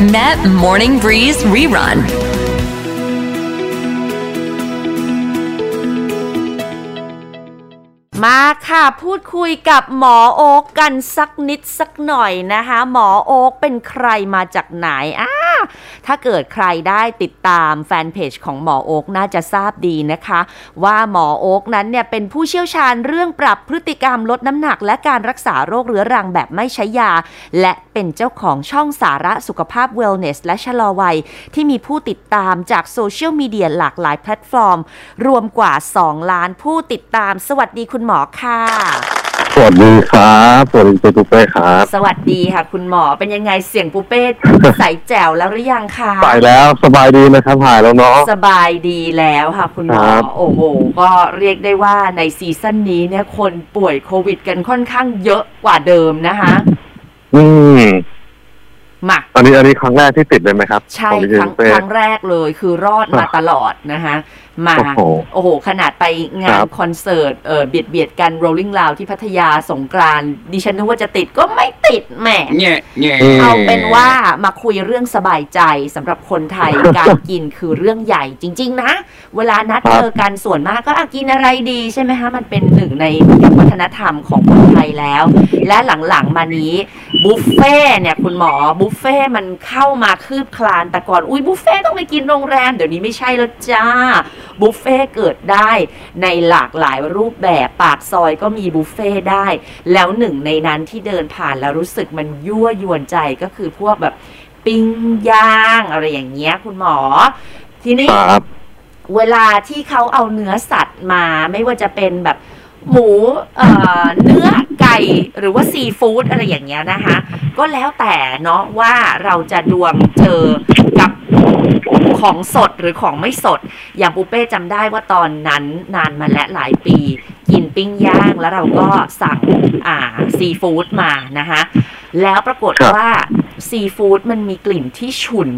Met Morning Breeze Rerun. มา ค่ะ พูดคุยกับหมอโอ๊กกันสักนิดสักหน่อยนะคะ หมอโอ๊กเป็นใครมาจากไหนอ่าถ้าเกิดใครได้ติดตามแฟนเพจของหมอโอ๊กน่าจะทราบดีนะคะ ว่าหมอโอ๊กนั้นเนี่ยเป็นผู้เชี่ยวชาญเรื่องปรับพฤติกรรมลดน้ำหนัก และการรักษาโรคเรื้อรังแบบไม่ใช้ยา และเป็นเจ้าของช่องสาระสุขภาพ Wellness และชะลอวัย ที่มีผู้ติดตามจากโซเชียลมีเดียหลากหลายแพลตฟอร์ม รวมกว่า 2 ล้านผู้ติดตาม สวัสดีคุณหมอค่ะสวัสดีครับสวัสดีคุณตุ๊กเป้ครับสวัสดีค่ะ คุณหมอเป็นยังไงเสียงปูเป้ใสแจ๋วแล้วหรือยังคะไปแล้วสบายดีนะครับหายแล้วเนาะสบายดีแล้วค่ะ คุณหมอครับโอ้โหก็เรียกได้ว่าในซีซั่นนี้เนี่ยคนป่วยโควิด กันค่อนข้างเยอะกว่าเดิมนะคะ อืม มาอันนี้อันนี้ครั้งแรกที่ติดเลยไหมครับ ใช่ของคดิรั้งฉันเป้ครั้งแรกเลยคือรอดมาอะตลอดนะคะมาโอ้โหโอ้โหขนาดไปงาคนรับคอนเสิร์ตเออเบียดเบียดกัน rolling loud ที่พัทยาสงกรานต์ดิฉันนึกว่าจะติดก็ไม่ติดแหม Yeah, yeah. เอาเป็นว่ามาคุยเรื่องสบายใจสำหรับคนไทยการกินคือเรื่องใหญ่จริง ๆ นะ เวลานัดครับเจอกันส่วนมากก็อะกินอะไรดีใช่ไหมคะมันเป็นหนึ่งในวัฒนธรรมของคนไทยแล้ว และหลังๆมานี้ บุฟเฟ่ต์เนี่ยคุณหมอบุฟเฟ่ต์มันเข้ามาคืบคลานแต่ก่อนอุ้ยบุฟเฟ่ต์ต้องไปกินโรงแรม เดี๋ยวนี้ไม่ใช่แล้วจ้า บุฟเฟ่ต์เกิดได้ในหลากหลายรูปแบบปากซอยก็มีบุฟเฟ่ต์ได้ แล้วหนึ่งในนั้นที่เดินผ่านแล้วรู้สึกมันยั่วยวนใจก็คือพวกแบบปิ้งย่างอะไรอย่างเงี้ยคุณหมอ ทีนี้ครับเวลาที่เขาเอาเนื้อสัตว์มาไม่ว่าจะเป็นแบบ หมูเอ่อเนื้อไก่หรือว่าซีฟู้ดอะไรอย่างเงี้ยนะคะ ก็แล้วแต่เนาะว่าเราจะดวงเจอกับของสดหรือของไม่สด อย่างปูเป้จำได้ว่าตอนนั้นนานมาและหลายปี กินปิ้งย่างแล้วเราก็สั่งอ่าซีฟู้ดมานะคะแล้วปรากฏครับว่าซีฟู้ดมันมีกลิ่นที่ฉุน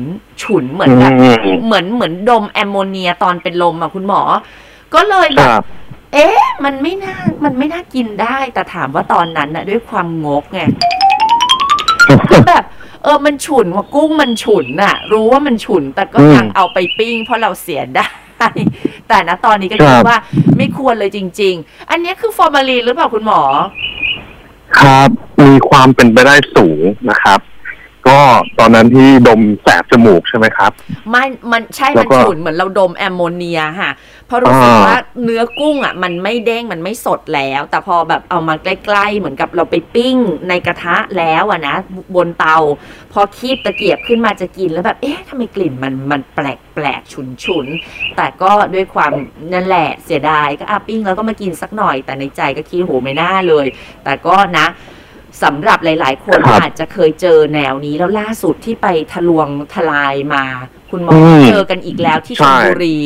ฉุนเหมือนแบบอืมเหมือนเหมือนดมแอมโมเนียตอนเป็นลมอะคุณหมอ ก็เลยคแบบรับ เอ๊ะ มันไม่น่า มันไม่น่ากินได้ แต่ถามว่าตอนนั้นน่ะ ด้วยความงกไงคือแบบ เออ มันฉุนว่ากุ้งมันฉุนน่ะ รู้ว่ามันฉุน แต่ก็อืมยังเอาไปปิ้ง เพราะเราเสียได้ แต่นะตอนนี้ก็ครับคิดว่าไม่ควรเลยจริง ๆ อันนี้คือฟอร์มาลีนหรือเปล่าคุณหมอ ครับ มีความเป็นไปได้สูงนะครับ ก็ตอนนั้นที่ดมแสบจมูกใช่ไหมครับ ไม่มันใช่แล้มันวก็ฉุนเหมือนเราดมแอมโมเนียค่ะเพราะรู้สึกอ่าว่าเนื้อกุ้งอะ มันไม่เด้งมันไม่สดแล้ว แต่พอแบบเอามาใกล้ๆ เหมือนกับเราไปปิ้งในกระทะแล้วอะนะบนเตา พอคีบตะเกียบขึ้นมาจะกินแล้วแบบ เอ๊ะทำไมกลิ่นมันมันแปลกแปลกฉุนฉุนๆแต่ก็ด้วยความนั่นแหละเสียดายก็อาปิ้งแล้วก็มากินสักหน่อย แต่ในใจก็คิดโหไม่น่าเลย แต่ก็นะ สำหรับหลาย ๆ คนครับอาจจะเคยเจอแนวนี้แล้วล่าสุดที่ไปทะลวงทลายมา คุณหมออืมเจอกันอีกแล้วที่ชใช่ลบุรี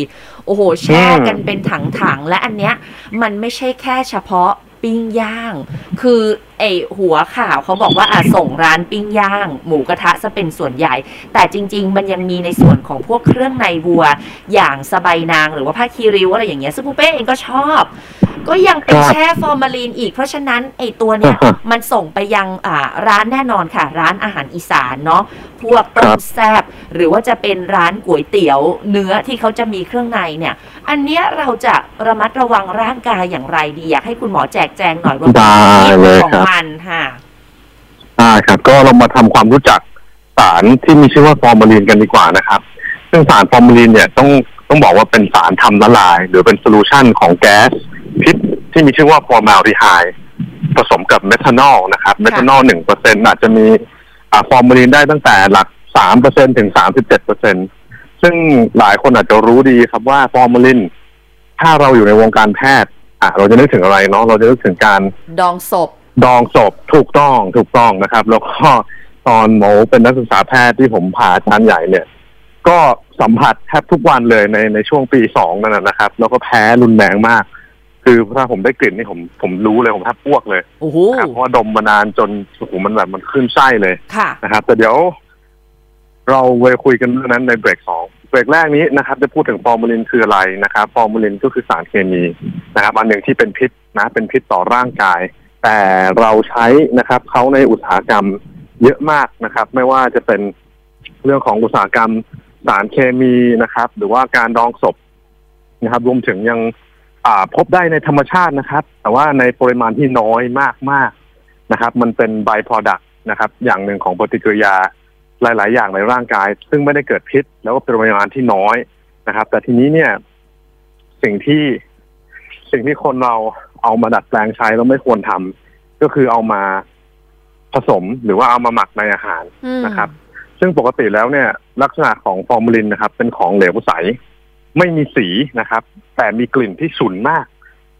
โอ้โห แช่อืมกันเป็นถัง ๆ และอันเนี้ย มันไม่ใช่แค่เฉพาะ ปิ้งย่าง คือไอหัวข่าวเขาบอกว่าอาส่งร้านปิ้งย่าง หมูกระทะซะเป็นส่วนใหญ่ แต่จริง ๆ มันยังมีในส่วนของพวกเครื่องในวัว อย่างสบายนางหรือว่าผ้าคีริ้วอะไรอย่างเงี้ยซึ่งปูเป้เองก็ชอบ ก็ยังเป็นครับแช่ฟอร์มาลีนอีก เพราะฉะนั้นไอตัวเนี้ยอ่าฮะมันส่งไปยังอ่าร้านแน่นอนค่ะ ร้านอาหารอีสานเนาะพวกต้คมรับแซบหรือว่าจะเป็นร้านก๋วยเตี๋ยวเนื้อที่เขาจะมีเครื่องในเนี่ย อันเนี้ยเราจะระมัดระวังร่างกายอย่างไรดี อยากให้คุณหมอแจกแจงหน่อยว่าได้เลยของครับ มันค่ะ อ่าครับก็เรามาทำความรู้จักสารที่มีชื่อว่าฟอร์มาลีนกันดีกว่านะครับ ซึ่งสารฟอร์มาลีนเนี่ยต้องต้องบอกว่าเป็นสารทำละลาย หรือเป็น solution ของแก๊สพิษที่มีชื่อว่าฟอร์มาลดีไฮด์ผสมกับเมทานอลนะครับเมทานอลหนึ่งเปอร์เซ็นอาจจะมีอ่าฟอร์มาลีนได้ตั้งแต่หลักสามเปอร์เซ็นถึงสามสิบเจ็ดเปอร์เซ็น ซึ่งหลายคนอาจจะรู้ดีครับว่าฟอร์มาลิน ถ้าเราอยู่ในวงการแพทย์ อะเราจะนึกถึงอะไรเนาะเราจะนึกถึงการดองศพ ดองศพถูกต้องถูกต้องนะครับ แล้วก็ตอนหมอเป็นนักศึกษาแพทย์ที่ผมผ่าอาจารย์ใหญ่เนี่ย ก็สัมผัสแทบทุกวันเลยในในช่วงปีสองนั่นนะนะครับ แล้วก็แพ้รุนแรงมาก คือถ้าผมได้กลิ่นนี่ผมผมรู้เลยผมแทบอ้วกเลยโอ้โหนะครับเพราะว่าดมมานานจนโอ้โหมันแบบมันขึ้นไส้เลยค่ะนะครับ แต่เดี๋ยว เราไปคุยกันเรื่องนั้นในเบรกสอง เบรกแรกนี้นะครับจะพูดถึงฟอร์มาลินคืออะไรนะครับฟอร์มาลินก็คือสารเคมีนะครับอันหนึ่งที่เป็นพิษนะเป็นพิษต่อร่างกาย แต่เราใช้นะครับเขาในอุตสาหกรรมเยอะมากนะครับ ไม่ว่าจะเป็นเรื่องของอุตสาหกรรมสารเคมีนะครับ หรือว่าการดองศพนะครับ รวมถึงยังพบได้ในธรรมชาตินะครับ แต่ว่าในปริมาณที่น้อยมากๆนะครับ มันเป็น by product นะครับ อย่างหนึ่งของปฏิกิริยา หลาย ๆ อย่างในร่างกาย ซึ่งไม่ได้เกิดพิษ แล้วก็ปริมาณที่น้อยนะครับ แต่ทีนี้เนี่ย สิ่งที่สิ่งที่คนเราเอามาดัดแปลงใช้แล้วไม่ควรทำก็คือเอามาผสมหรือว่าเอามาหมักในอาหารอืมนะครับ ซึ่งปกติแล้วเนี่ย ลักษณะของฟอร์มาลินนะครับ เป็นของเหลวใสไม่มีสีนะครับ แต่มีกลิ่นที่ฉุนมาก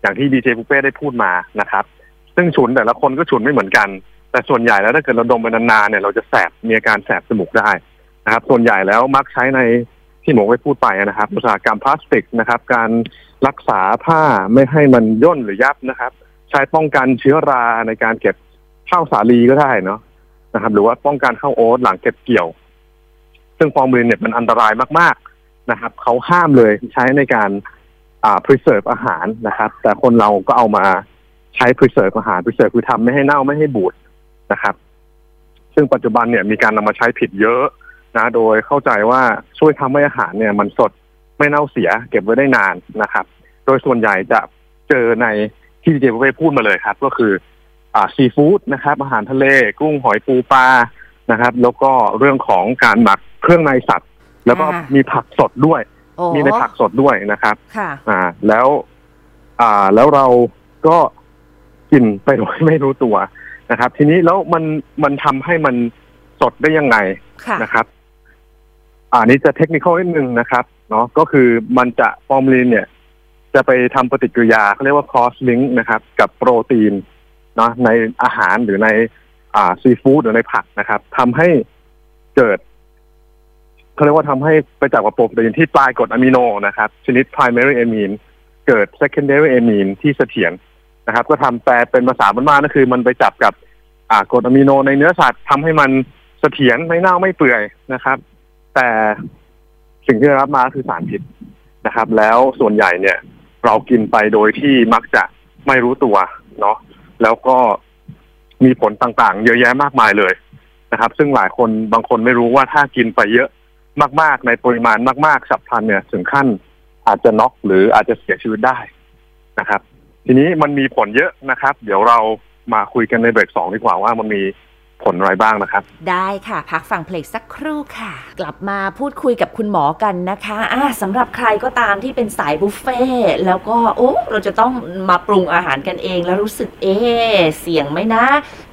อย่างที่ดีเจปุเป้ได้พูดมานะครับ ซึ่งฉุนแต่ละคนก็ฉุนไม่เหมือนกัน แต่ส่วนใหญ่แล้วถ้าเกิดเราดมไปนานๆเนี่ยเราจะแสบมีอาการแสบจมูกได้นะครับ ส่วนใหญ่แล้วมักใช้ในที่หมอไปพูดไปนะครับ อุตสาหกรรมพลาสติกนะครับ การรักษาผ้าไม่ให้มันย่นหรือยับนะครับ ใช้ป้องกันเชื้อราในการเก็บข้าวสาลีก็ได้เนาะนะครับ หรือว่าป้องกันข้าวโอ๊ตหลังเก็บเกี่ยว ซึ่งฟอร์มาลินเนี่ยมันอันตรายมากๆนะครับเขาห้ามเลยใช้ในการอ่า preserve อาหารนะครับ แต่คนเราก็เอามาใช้ preserve อาหาร preserve คือทำไม่ให้เน่าไม่ให้บูด นะครับ ซึ่งปัจจุบันเนี่ยมีการนำมาใช้ผิดเยอะนะ โดยเข้าใจว่าช่วยทำให้อาหารเนี่ย มันสดไม่เน่าเสีย เก็บไว้ได้นานนะครับ โดยส่วนใหญ่จะเจอในที่ดีเจไปพูดมาเลยครับ ก็คือ อ่าซีฟู้ดนะครับ อาหารทะเล กุ้งหอยปูปลานะครับ แล้วก็เรื่องของการหมักเครื่องในสัตว์ แล้วก็อ่ามีมีผักสดด้วยโอ้มีในผักสดด้วยนะครับ ค่ะ อ่า แล้ว อ่า แล้วเราก็ กินไปโดยไม่รู้ตัวนะครับ ทีนี้แล้วมันมันทำให้มันสดได้ยังไงค่ะนะครับอ่านี้จะเทคนิคนิดนึงนะครับเนาะก็คือมันจะฟอร์มาลินเนี่ย จะไปทำปฏิกิริยาเขาเรียกว่า cross link นะครับ กับโปรตีนเนาะในอาหารหรือในอ่าซีฟู้ดหรือในผักนะครับทำให้เกิดเขาเรียกว่าทำให้ไปจับกับโปรตีนที่ปลายกรดอะมิโนนะครับ ชนิด primary amine เกิด secondary amine ที่เสถียร นะครับ ก็ทำแปลเป็นภาษาบ้านๆก็คือมันไปจับกับอ่ากรดอะมิโนในเนื้อสัตว์ทำให้มันเสถียรไม่เน่าไม่เปื่อยนะครับ แต่สิ่งที่ได้รับมาคือสารพิษนะครับ แล้วส่วนใหญ่เนี่ย เรากินไปโดยที่มักจะไม่รู้ตัวเนาะแล้วก็มีผลต่างๆ เยอะแยะมากมายเลยนะครับ ซึ่งหลายคนบางคนไม่รู้ว่าถ้ากินไปเยอะมาก ๆ ในปริมาณมาก ๆ ฉับพลันเนี่ย ถึงขั้นอาจจะน็อกหรืออาจจะเสียชีวิตได้นะครับ ทีนี้มันมีผลเยอะนะครับ เดี๋ยวเรามาคุยกันในเบรกสองดีกว่าว่ามันมีผลอะไรบ้างนะครับ ได้ค่ะ พักฟังเพลงสักครู่ค่ะ กลับมาพูดคุยกับคุณหมอกันนะคะอ่าสำหรับใครก็ตามที่เป็นสายบุฟเฟ่แล้วก็โอ้เราจะต้องมาปรุงอาหารกันเอง แล้วรู้สึกเอ๊เสี่ยงไหมนะ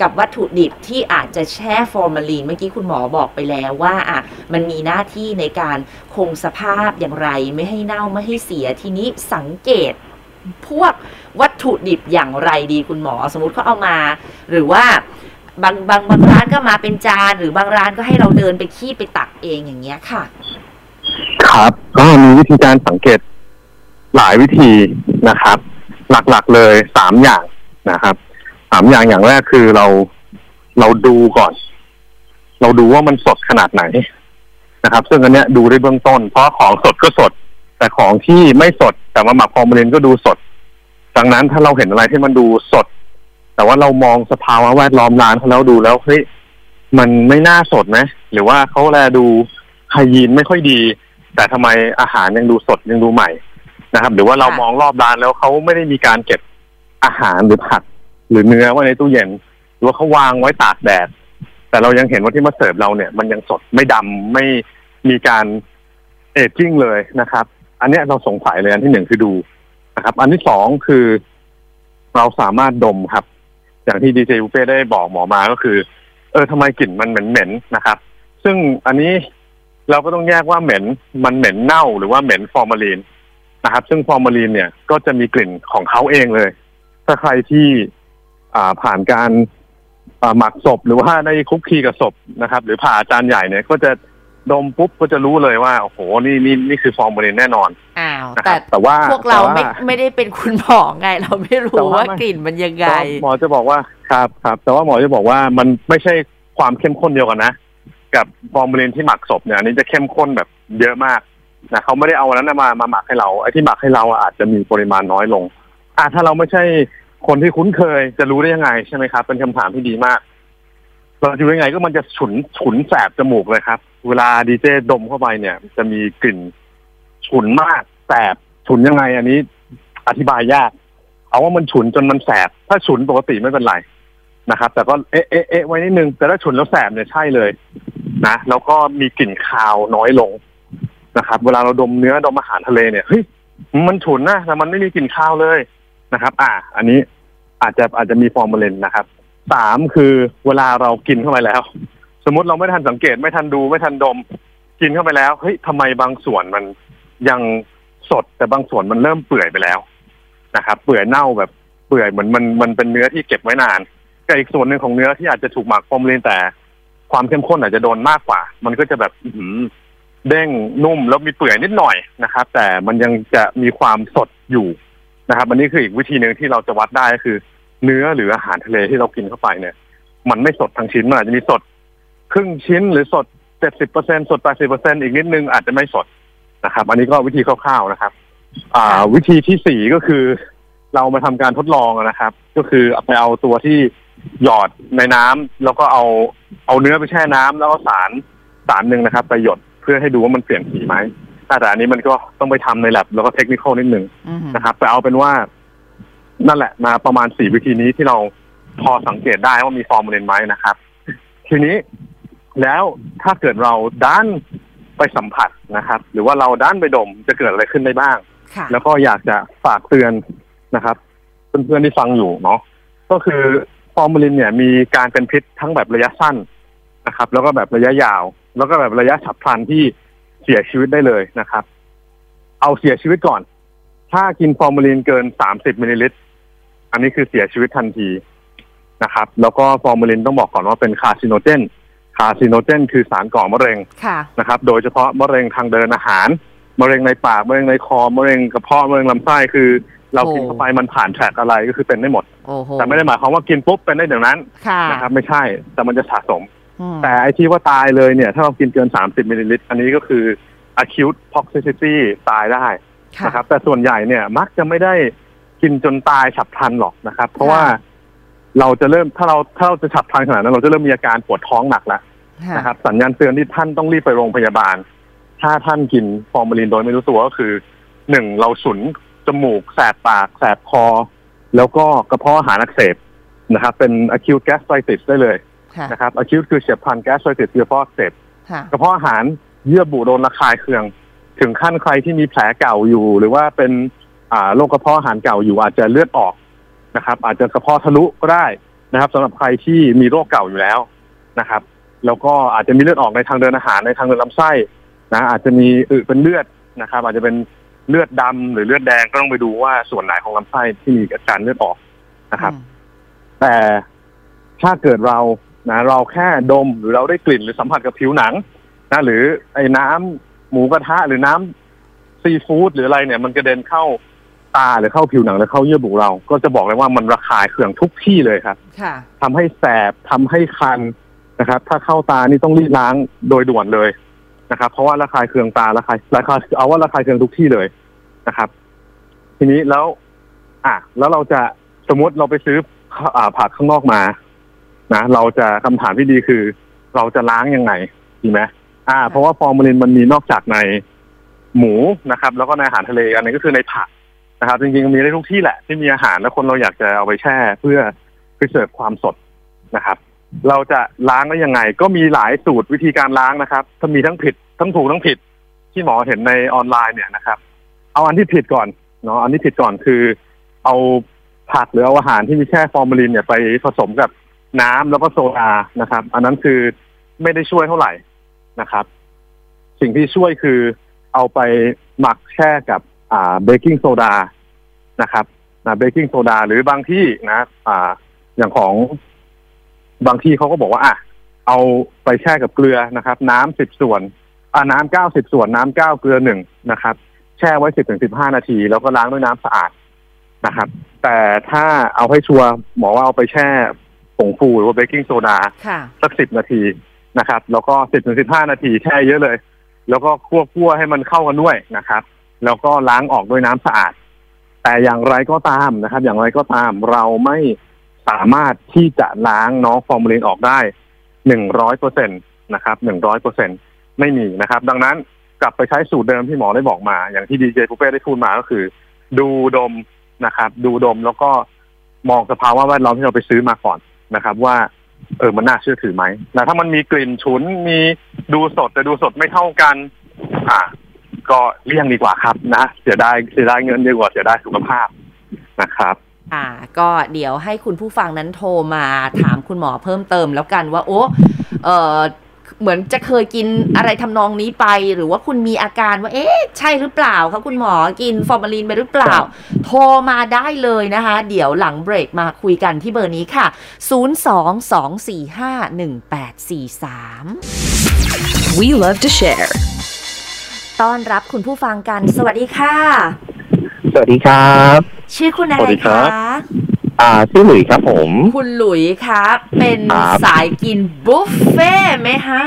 กับวัตถุดิบที่อาจจะแช่ฟอร์มาลีนเมื่อกี้คุณหมอบอกไปแล้วว่าอะมันมีหน้าที่ในการคงสภาพอย่างไร ไม่ให้เน่าไม่ให้เสียทีนี้สังเกต พวกวัตถุดิบอย่างไรดีคุณหมอ สมมติเขาเอามา หรือว่าบางบางบางร้านก็มาเป็นจานหรือบางร้านก็ให้เราเดินไปคีบไปตักเองอย่างเงี้ยค่ะ ครับก็มีวิธีการสังเกตหลายวิธีนะครับ หลักๆเลยสามอย่างนะครับสามอย่างอย่างแรกคือเราเราดูก่อน เราดูว่ามันสดขนาดไหนนะครับ ซึ่งอันเนี้ยดูได้เบื้องต้น เพราะของสดก็สด แต่ของที่ไม่สดแต่มาหมักฟอร์มาลินก็ดูสด ดังนั้นถ้าเราเห็นอะไรที่มันดูสด แต่ว่าเรามองสภาวะแวดล้อมร้านเขาแล้วดูแล้วเฮ้ยมันไม่น่าสดไหมหรือว่าเขาแลดู hygiene ไม่ค่อยดี แต่ทำไมอาหารยังดูสดยังดูใหม่นะครับ หรือว่าเราค่ะมองรอบร้านแล้วเขาไม่ได้มีการเก็บอาหารหรือผัก หรือเนื้อไว้ในตู้เย็นหรือว่าเขาวางไว้ตากแดดแต่เรายังเห็นว่าที่มาเสิร์ฟเราเนี่ย มันยังสดไม่ดำไม่มีการเอจจิ้งเลยนะครับ อันนี้เราสงสัยเลยอันที่หนึ่งคือดูนะครับ อันที่สองคือเราสามารถดมครับ อย่างที่ดีเจบุเฟ่ได้บอกหมอมาก็คือ เออทำไมกลิ่นมันเหม็นๆนะครับ ซึ่งอันนี้เราก็ต้องแยกว่าเหม็นมันเหม็นเน่าหรือว่าเหม็นฟอร์มาลีนนะครับ ซึ่งฟอร์มาลีนเนี่ยก็จะมีกลิ่นของเขาเองเลย ถ้าใครที่อ่าผ่านการหมักศพหรือว่าได้คุกคีกับศพนะครับ หรือผ่าจานใหญ่เนี่ยก็จะ ดมปุ๊บก็จะรู้เลยว่าโอ้โหนี่นี่นี่คือฟอร์มาลีนแน่นอนอ้าวนะคแต่รับแต่ว่าพวกเราไม่แต่ว่าไม่ได้เป็นคุณหมอไง เราไม่รู้แต่ว่าว่าไม่กลิ่นมันยังไงหมอจะบอกว่าครับครับ แต่ว่าหมอจะบอกว่ามันไม่ใช่ความเข้มข้นเดียวกันนะ กับฟอร์มาลินที่หมักศพเนี่ยอันนี้จะเข้มข้นแบบเยอะมากนะเขาไม่ได้เอาอันนั้นนะมามาหมักให้เราไอ้ที่หมักให้เราอะอาจจะมีปริมาณน้อยลงอะถ้าเราไม่ใช่คนที่คุ้นเคยจะรู้ได้ยังไงใช่ไหมครับ เป็นคำถามที่ดีมาก เราจะยังไงก็มันจะฉุนฉุนแสบจมูกเลยครับ เวลาดีเจดมเข้าไปเนี่ย จะมีกลิ่นฉุนมากแสบฉุนยังไง อันนี้ อธิบายยาก เอาว่ามันฉุนจนมันแสบ ถ้าฉุนปกติไม่เป็นไรนะครับ แต่ก็เอ๊ะเอ๊ะเอ๊ะไว้นิดนึงแต่ถ้าฉุนแล้วแสบเนี่ยใช่เลยนะแล้วก็มีกลิ่นคาวน้อยลงนะครับ เวลาเราดมเนื้อดมอาหารทะเลเนี่ยเฮ้ยมันฉุนนะแต่มันไม่มีกลิ่นคาวเลยนะครับ อ่า อันนี้อาจจะอาจจะมีฟอร์มาลินนะครับ สามคือเวลาเรากินเข้าไปแล้ว สมมติเราไม่ทันสังเกตไม่ทันดูไม่ทันดม กินเข้าไปแล้วเฮ้ยทำไมบางส่วนมันยังสดแต่บางส่วนมันเริ่มเปื่อยไปแล้วนะครับเปื่อยเน่าแบบเปื่อยเหมือนมันมันเป็นเนื้อที่เก็บไว้นานกับอีกส่วนหนึ่งของเนื้อที่อาจจะถูกหมักฟอร์มาลินแต่ ความเข้มข้นอาจจะโดนมากกว่า มันก็จะแบบอืเด้งนุ่มแล้วมีเปื่อยนิดหน่อยนะครับ แต่มันยังจะมีความสดอยู่นะครับอันนี้คืออีกวิธีหนึ่งที่เราจะวัดได้ก็คือ เนื้อหรืออาหารทะเลที่เรากินเข้าไปเนี่ย มันไม่สดทั้งชิ้นมันอาจจะมีสด ครึ่งชิ้นหรือสดเจ็ดสิบเปอร์เซ็นสดแปดสิบเปอร์เซ็นอีกนิดนึงอาจจะไม่สดนะครับ อันนี้ก็วิธีคร่าวๆนะครับ อ่า วิธีที่สี่ก็คือ เรามาทำการทดลองนะครับ ก็คือไปเอาตัวที่หยอดในน้ำแล้วก็เอาเอาเนื้อไปแช่น้ำแล้วก็สารสารหนึ่งนะครับไปหยดเพื่อให้ดูว่ามันเปลี่ยนสีไหมแต่อันนี้มันก็ต้องไปทำในแลบแล้วก็เทคนิคนิดหนึ่งนะครับแต่เอาเป็นว่า นั่นแหละมาประมาณสี่วิธีนี้ที่เราพอสังเกตได้ว่ามีฟอร์มาลินไหมนะครับ ทีนี้แล้วถ้าเกิดเราด้านไปสัมผัสนะครับ หรือว่าเราด้านไปดมจะเกิดอะไรขึ้นได้บ้าง แล้วก็อยากจะฝากเตือนนะครับเพื่อนๆที่ฟังอยู่เนาะก็คือฟอร์มาลินเนี่ยมีการเป็นพิษทั้งแบบระยะสั้นนะครับ แล้วก็แบบระยะยาว แล้วก็แบบระยะฉับพลันที่เสียชีวิตได้เลยนะครับ เอาเสียชีวิตก่อน ถ้ากินฟอร์มาลินเกินสามสิบมิลลิลิตร อันนี้คือเสียชีวิตทันทีนะครับ แล้วก็ฟอร์มาลินต้องบอกก่อนว่าเป็น carcinogen carcinogen คือสารก่อมะเร็งนะครับ โดยเฉพาะมะเร็งทางเดินอาหารมะเร็งในปากมะเร็งในคอมะเร็งกระเพาะมะเร็งลำไส้คือ เรากินเข้าไปมันผ่านแทร็กอะไรก็คือเป็นได้หมด แต่ไม่ได้หมายความว่ากินปุ๊บเป็นได้เดี๋ยวนั้นนะครับ ไม่ใช่แต่มันจะสะสม แต่ไอที่ว่าตายเลยเนี่ย ถ้าเรากินเกินสามสิบมิลลิลิตรอันนี้ก็คือ acute toxicity ตายได้นะครับ แต่ส่วนใหญ่เนี่ยมักจะไม่ได้ กินจนตายฉับพลันหรอกนะครับ เพราะว่าเราจะเริ่มถ้าเราถ้าเราจะฉับพลันขนาดนั้นเราจะเริ่มมีอาการปวดท้องหนักแล้วนะครับ สัญญาณเตือนที่ท่านต้องรีบไปโรงพยาบาล ถ้าท่านกินฟอร์มาลินโดยไม่รู้ตัวก็คือหนึ่งเราสุนจมูก แสบปาก แสบคอ แล้วก็กระเพาะอาหารอักเสบนะครับ เป็น acute gastritis ได้เลยนะครับ acute คือเฉียบพลัน gastritis คือกระเพาะอักเสบกระเพาะอาหารเยื่อบุโดนระคายเคือง ถึงขั้นใครที่มีแผลเก่าอยู่ หรือว่าเป็น โรคกระเพาะอาหารเก่าอยู่อาจจะเลือดออกนะครับ อาจจะกระเพาะทะลุก็ได้นะครับสำหรับใครที่มีโรคเก่าอยู่แล้วนะครับ แล้วก็อาจจะมีเลือดออกในทางเดินอาหารในทางเดินลำไส้นะอาจจะมีอึเป็นเลือดนะครับ อาจจะเป็นเลือดดำหรือเลือดแดงก็ต้องไปดูว่าส่วนไหนของลำไส้ที่มีอาการเลือดออกนะครับ แต่ถ้าเกิดเรานะเราแค่ดมหรือเราได้กลิ่นหรือสัมผัสกับผิวหนังนะหรือไอ้น้ำหมูกระทะหรือน้ำซีฟู้ดหรืออะไรเนี่ย มันกระเด็นเข้า ตาหรือเข้าผิวหนังหรือเข้าเยื่อบุเรา ก็จะบอกเลยว่ามันระคายเคืองทุกที่เลยครับทำให้แสบทำให้คันนะครับ ถ้าเข้าตานี่ต้องรีบล้างโดยด่วนเลยนะครับ เพราะว่าระคายเคืองตาระคายระคายเอาว่าระคายเคืองทุกที่เลยนะครับ ทีนี้แล้ว อะแล้วเราจะสมมติเราไปซื้ออ่าผักข้างนอกมานะเราจะคำถามที่ดีคือ เราจะล้างยังไงดีไหมอ่า เพราะว่าฟอร์มาลินมันมีนอกจากในหมูนะครับ แล้วก็ในอาหารทะเลอันนี้ก็คือในผัก นะครับจริงๆมีได้ทุกที่แหละที่มีอาหารแล้วคนเราอยากจะเอาไปแช่เพื่อไปเสิร์ฟความสดนะครับ เราจะล้างได้ยังไง ก็มีหลายสูตรวิธีการล้างนะครับถ้ามีทั้งผิดทั้งถูกทั้งผิดที่หมอเห็นในออนไลน์เนี่ยนะครับ เอาอันที่ผิดก่อนเนาะอันที่ผิดก่อนคือ เอาผักหรือเอาอาหารที่มีแช่ฟอร์มาลินเนี่ยไปผสมกับน้ำแล้วก็โซดานะครับ อันนั้นคือไม่ได้ช่วยเท่าไหร่นะครับ สิ่งที่ช่วยคือเอาไปหมักแช่กับ อ่าเบกกิ้งโซดานะครับนะเบกกิ้งโซดาหรือบางที่นะ อ่า อย่างของบางที่เขาก็บอกว่า อะ เอาไปแช่กับเกลือนะครับ น้ำสิบส่วนอ่าน้ำเก้าสิบส่วนน้ำเก้าเกลือหนึ่งนะครับ แช่ไว้สิบถึงสิบห้านาที แล้วก็ล้างด้วยน้ำสะอาดนะครับ แต่ถ้าเอาให้ชัวร์หมอว่าเอาไปแช่ผงฟูหรือว่าเบกกิ้งโซดาสักสิบนาทีนะครับ แล้วก็สิบถึงสิบห้านาทีแช่เยอะเลย แล้วก็คั่วคั่วให้มันเข้ากันด้วยนะครับ แล้วก็ล้างออกด้วยน้ำสะอาด แต่อย่างไรก็ตามนะครับ อย่างไรก็ตามเราไม่สามารถที่จะล้างน้องฟอร์มาลินออกได้หนึ่งร้อยเปอร์เซ็นตนะครับหนึ่งร้อยเปอร์เซ็นไม่มีนะครับ ดังนั้นกลับไปใช้สูตรเดิมที่หมอได้บอกมา อย่างที่ดีเจปุเป้ได้พูดมาก็คือ ดูดมนะครับ ดูดมแล้วก็มองสภาวะแวดล้อมที่เราไปซื้อมาก่อนนะครับ ว่า เออมันน่าเชื่อถือไหมแล้วถ้ามันมีกลิ่นฉุนมีดูสดแต่ดูสดไม่เท่ากัน อ่า ก็เลี่ยงดีกว่าครับนะเสียดายเสียดายเงินดีกว่าเสียดายสุขภาพนะครับอ่าก็เดี๋ยวให้คุณผู้ฟังนั้นโทรมาถามคุณหมอเพิ่มเติมแล้วกันว่า โอ้เออเหมือนจะเคยกินอะไรทำนองนี้ไป หรือว่าคุณมีอาการว่า เอ๊ะใช่หรือเปล่าคะคุณหมอกินฟอร์มาลีนไปหรือเปล่า โทรมาได้เลยนะคะ เดี๋ยวหลังเบรกมาคุยกันที่เบอร์นี้ค่ะ 022451843 We love to share. ต้อนรับคุณผู้ฟังกัน สวัสดีค่ะ สวัสดีครับ ชื่อคุณอะสไรวัสดีครัคะบอ่าชื่อหลุยส์ครับผม คุณหลุยครับ เป็นครับสายกินบุฟเฟ่ไหมฮะ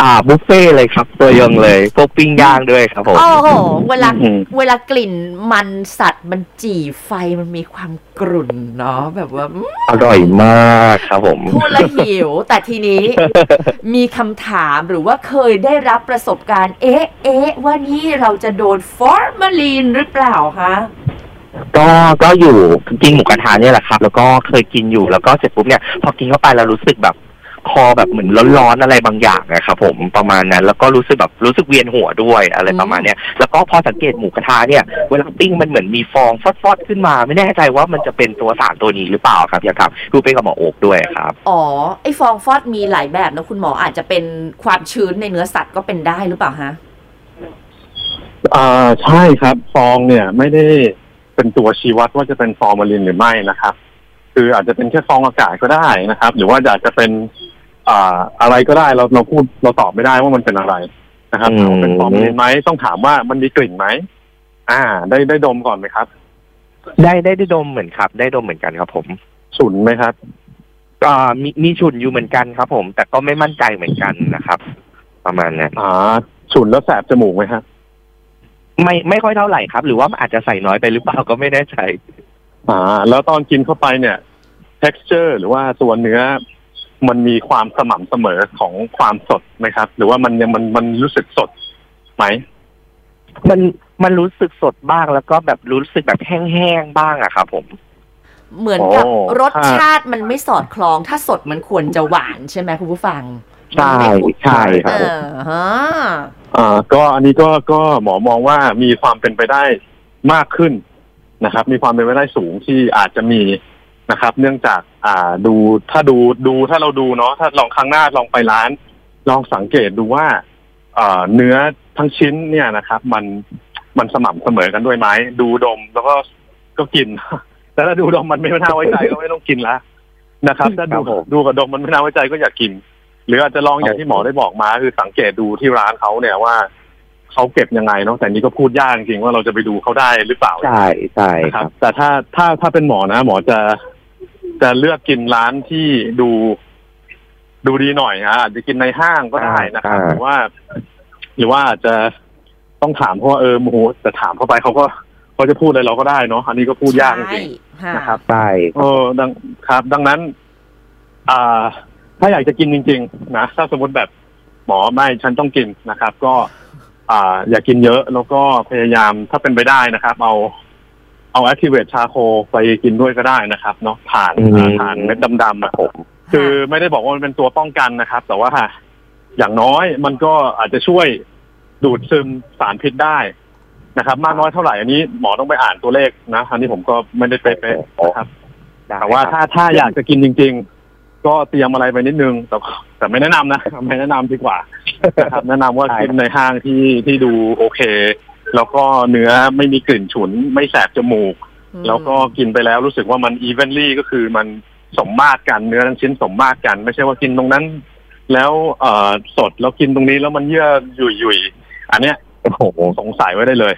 อ่าบุฟเฟ่ต์เลยครับ ตัวยงเลยพวกปิ้งย่างด้วยครับผมโอ้โหเวลาอืมเวลากลิ่นมันสัตว์มันจี่ไฟมันมีความกรุ่นเนาะแบบว่าอืมอร่อยมากครับผมพูดแล้วหิว แต่ทีนี้มีคำถามหรือว่าเคยได้รับประสบการณ์ เอ๊ะเอ๊ะว่านี่เราจะโดนฟอร์มาลีนหรือเปล่าคะก็ก็อยู่กินหมูกระทะเนี่ยแหละครับ แล้วก็เคยกินอยู่แล้วก็เสร็จปุ๊บเนี่ย พอกินเข้าไปแล้วรู้สึกแบบ คอแบบเหมือนร้อนๆอะไรบางอย่างนะครับผมประมาณนั้น แล้วก็รู้สึกแบบรู้สึกเวียนหัวด้วยอะไรประมาณเนี้ยแล้วก็พอสังเกตหมูกระทะเนี่ยเวลาปิ้งมันเหมือนมีฟองฟอดๆขึ้นมา ไม่แน่ใจว่ามันจะเป็นตัวสารตัวนี้หรือเปล่าครับอยากถามดูเป็นกับหมอโอ๊กด้วยครับอ๋อไอฟองฟอดมีหลายแบบนะคุณหมออาจจะเป็นความชื้นในเนื้อสัตว์ก็เป็นได้หรือเปล่าฮะอ่าใช่ครับฟองเนี่ยไม่ได้เป็นตัวชี้วัดว่าจะเป็นฟอร์มาลินหรือไม่นะครับ คืออาจจะเป็นแค่ฟองอากาศก็ได้นะครับ หรือว่าอาจจะเป็น อ่า อะไรก็ได้เราเราพูดเราตอบไม่ได้ว่ามันเป็นอะไรนะครับอืมถามว่าเป็นฟอร์มาลินไหมต้องถามว่ามันมีกลิ่นไหมอ่า ได้ได้ดมก่อนไหมครับ ได้ได้ได้ดมเหมือนครับ ได้ดมเหมือนกันครับ ผมฉุนไหมครับก็มีมีฉุนอยู่เหมือนกันครับ ผม แต่ก็ไม่มั่นใจเหมือนกันนะครับ ประมาณนั้นอ่าฉุนแล้วแสบจมูกไหมครับไม่ไม่ค่อยเท่าไหร่ครับ หรือว่ามันอาจจะใส่น้อยไปหรือเปล่าก็ไม่แน่ใจอ่า แล้วตอนกินเข้าไปเนี่ย texture หรือว่าตัวเนื้อ มันมีความสม่ำเสมอของความสดไหมครับ หรือว่ามันยังมันมันรู้สึกสดไหมมันมันรู้สึกสดบ้างแล้วก็แบบรู้สึกแบบแห้งๆบ้างอะครับผม เหมือนกับโอ้รสชาติมันไม่สอดคล้อง ถ้าสดมันควรจะหวานใช่ไหมคุณผู้ฟังใช่มันไม่ขุ่นใช่คเอรับผมอฮะอ่าก็อันนี้ก็ก็หมอมองว่ามีความเป็นไปได้มากขึ้นนะครับ มีความเป็นไปได้สูงที่อาจจะมี นะครับ เนื่องจากอ่าดูถ้าดูดูถ้าเราดูเนาะถ้าลองครั้งหน้าลองไปร้าน ลองสังเกตดูว่าเอ่อเนื้อทั้งชิ้นเนี่ยนะครับ มันมันสม่ำเสมอกันด้วยไหมดูดมแล้วก็ก็กินแต่ถ้าดูดมมันไม่น่าไว้ใจก็ไม่ต้องกินละนะครับ ถ้าดูครับผมดูกับดมมันไม่น่าไว้ใจก็อย่ากิน หรืออาจจะลองอย่างที่หมอได้บอกมา คือสังเกตดูที่ร้านเขาเนี่ยว่าเขาเก็บยังไงเนาะแต่นี้ก็พูดยากจริงๆว่าเราจะไปดูเขาได้หรือเปล่าใช่ใช่นะคครัรับบแต่ถ้าถ้าถ้าเป็นหมอนะ หมอจะ จะเลือกกินร้านที่ดู ดูดีหน่อยฮะอาจจะกินในห้างก็ได้นะครับหรือว่า หรือว่าอาจจะต้องถามเพราะว่าเออโมโหแต่ถามเข้าไปเขาก็เขาจะพูดอะไรเราก็ได้เนาะอันนี้ก็พูดยากจริงๆใช่นะครับใช่เออดังครับ ดังนั้น อ่า ถ้าอยากจะกินจริง ๆ นะถ้าสมมติแบบหมอไม่ฉันต้องกินนะครับ ก็ อ่า อย่ากินเยอะแล้วก็พยายามถ้าเป็นไปได้นะครับ เอา เอา activate ชาโคไปกินด้วยก็ได้นะครับเนาะผ่านอ่าผ่านเม็ดดำๆอะผม คือไม่ได้บอกว่ามันเป็นตัวป้องกันนะครับ แต่ว่าอย่างน้อยมันก็อาจจะช่วยดูดซึมสารพิษได้นะครับ มากน้อยเท่าไหร่อันนี้หมอต้องไปอ่านตัวเลขนะอันนี้ผมก็ไม่ได้เป๊ะๆนะครับ ได้แต่ว่าครับ ถ้าถ้าอยากจะกินจริง ๆ ก็เตรียมอะไรไปนิดนึง แต่แต่ไม่แนะนำนะ ไม่แนะนำดีกว่านะครับ แนะนำว่าใช่ กินในห้างที่ที่ดูโอเค แล้วก็เนื้อไม่มีกลิ่นฉุน ไม่แสบจมูกอืมแล้วก็กินไปแล้วรู้สึกว่ามันอีเวนลี่ก็คือมันสมมาตรกันเนื้อทั้งชิ้นสมมาตรกัน ไม่ใช่ว่ากินตรงนั้น แล้วเอ่อสดแล้วกินตรงนี้แล้วมันเยื่อหยุ่ยหยุ่ยๆอันเนี้ยโอ้โหสงสัยไว้ได้เลย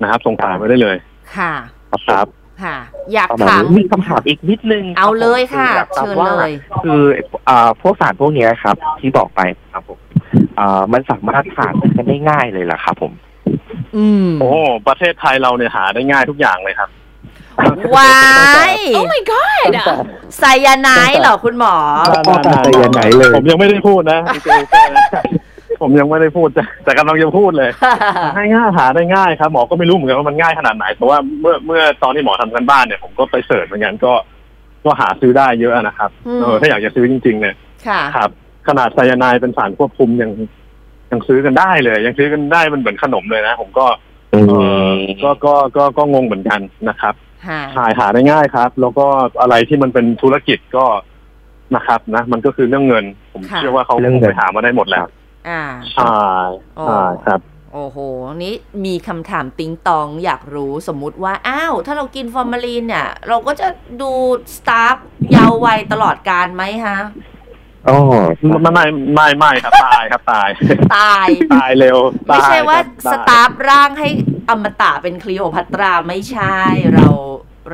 นะครับ สงสัยไว้ได้เลย ค่ะครับค่ะ อยากประมาณถามนี้มีคำถามอีกนิดนึง เอาเลยค่ะรับผมเชิญว่าเลย คืออ่าพวกสารพวกเนี้ยครับ ที่บอกไปครับผมอ่ามันสามารถผ่านกันได้ง่ายเลยเหรอครับผมอืม โอ้ประเทศไทยเราเนี่ยหาได้ง่ายทุกอย่างเลยครับว้าย Oh my god ไซยาไนด์เหรอคุณหมอพ่อตาใจยังไงเลย ผมยังไม่ได้พูดนะดีเจเต้นะผมยังไม่ได้พูดแต่แต่กำลังจะพูดเลย ให้ง่ายหาได้ง่ายครับหมอก็ไม่รู้เหมือนกันว่ามันง่ายขนาดไหนแต่ว่าเมื่อเมื่อตอนที่หมอทำกันบ้านเนี่ยผมก็ไปเสิร์ชเหมือนกันก็ก็หาซื้อได้เยอะนะครับอืมเออถ้าอยากจะซื้อจริง ๆ เนี่ยค่ะครับ ขนาดไซยาไนด์เป็นสารควบคุมยัง ยังซื้อกันได้เลย ยังซื้อกันได้มันเหมือนขนมเลยนะ ผมก็เออก็ก็ก็ก็งงเหมือนกันนะครับค่ะหาหาได้ง่ายครับ แล้วก็อะไรที่มันเป็นธุรกิจก็นะครับนะ มันก็คือเรื่องเงิน ผมค่ะเชื่อว่าเขาเรื่องคงเงินไปหามาได้หมดแล้ว อ่าใช่โอ้ใช่ครับโอ้โห นี่มีคำถามติงตองอยากรู้สมมุติว่า อ้าว ถ้าเรากินฟอร์มาลีนเนี่ย เราก็จะดูสตาฟยาววัยตลอดการไหมฮะ อ๋อไม่ไม่ไม่ไม่ครับตายครับตาย ตายตายเร็วไม่ใช่ตยว่าครับสตายตาฟร่างให้อมตะเป็นคลีโอพัตราไม่ใช่เรา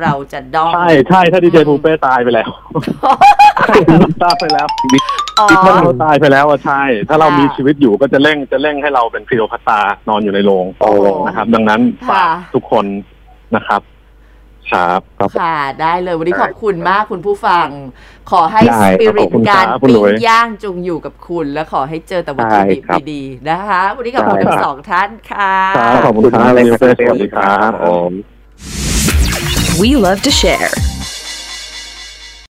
เราจะดองใช่ใช่ถ้าดีเจภูเป้ตายไปแล้วตายไปแล้วอ๋อถ้าเราตายไปแล้วอะใช่ ถ้าเราค่ะมีชีวิตอยู่ก็จะเร่งจะเร่งให้เราเป็นคลีโอพัตรานอนอยู่ในโรงโอ้นะครับ ดังนั้นค่ะฝากทุกคนนะครับ ครับครับค่ะ ได้เลยวันนี้ขอบคุณมากคุณผู้ฟัง ขอให้ได้สปิริขตอบคุณการครับคุณปิ้หลุงยย่างจงอยู่กับคุณ และขอให้เจอแต่วัตถุดิบได้ครับดีๆนะคะ วันนี้ขอบคุณได้ทั้คงรับสองท่านค่ะครับขอบคุณครับมากเลยดีครับเจภูเป้สวัสดีครับผม We love to share.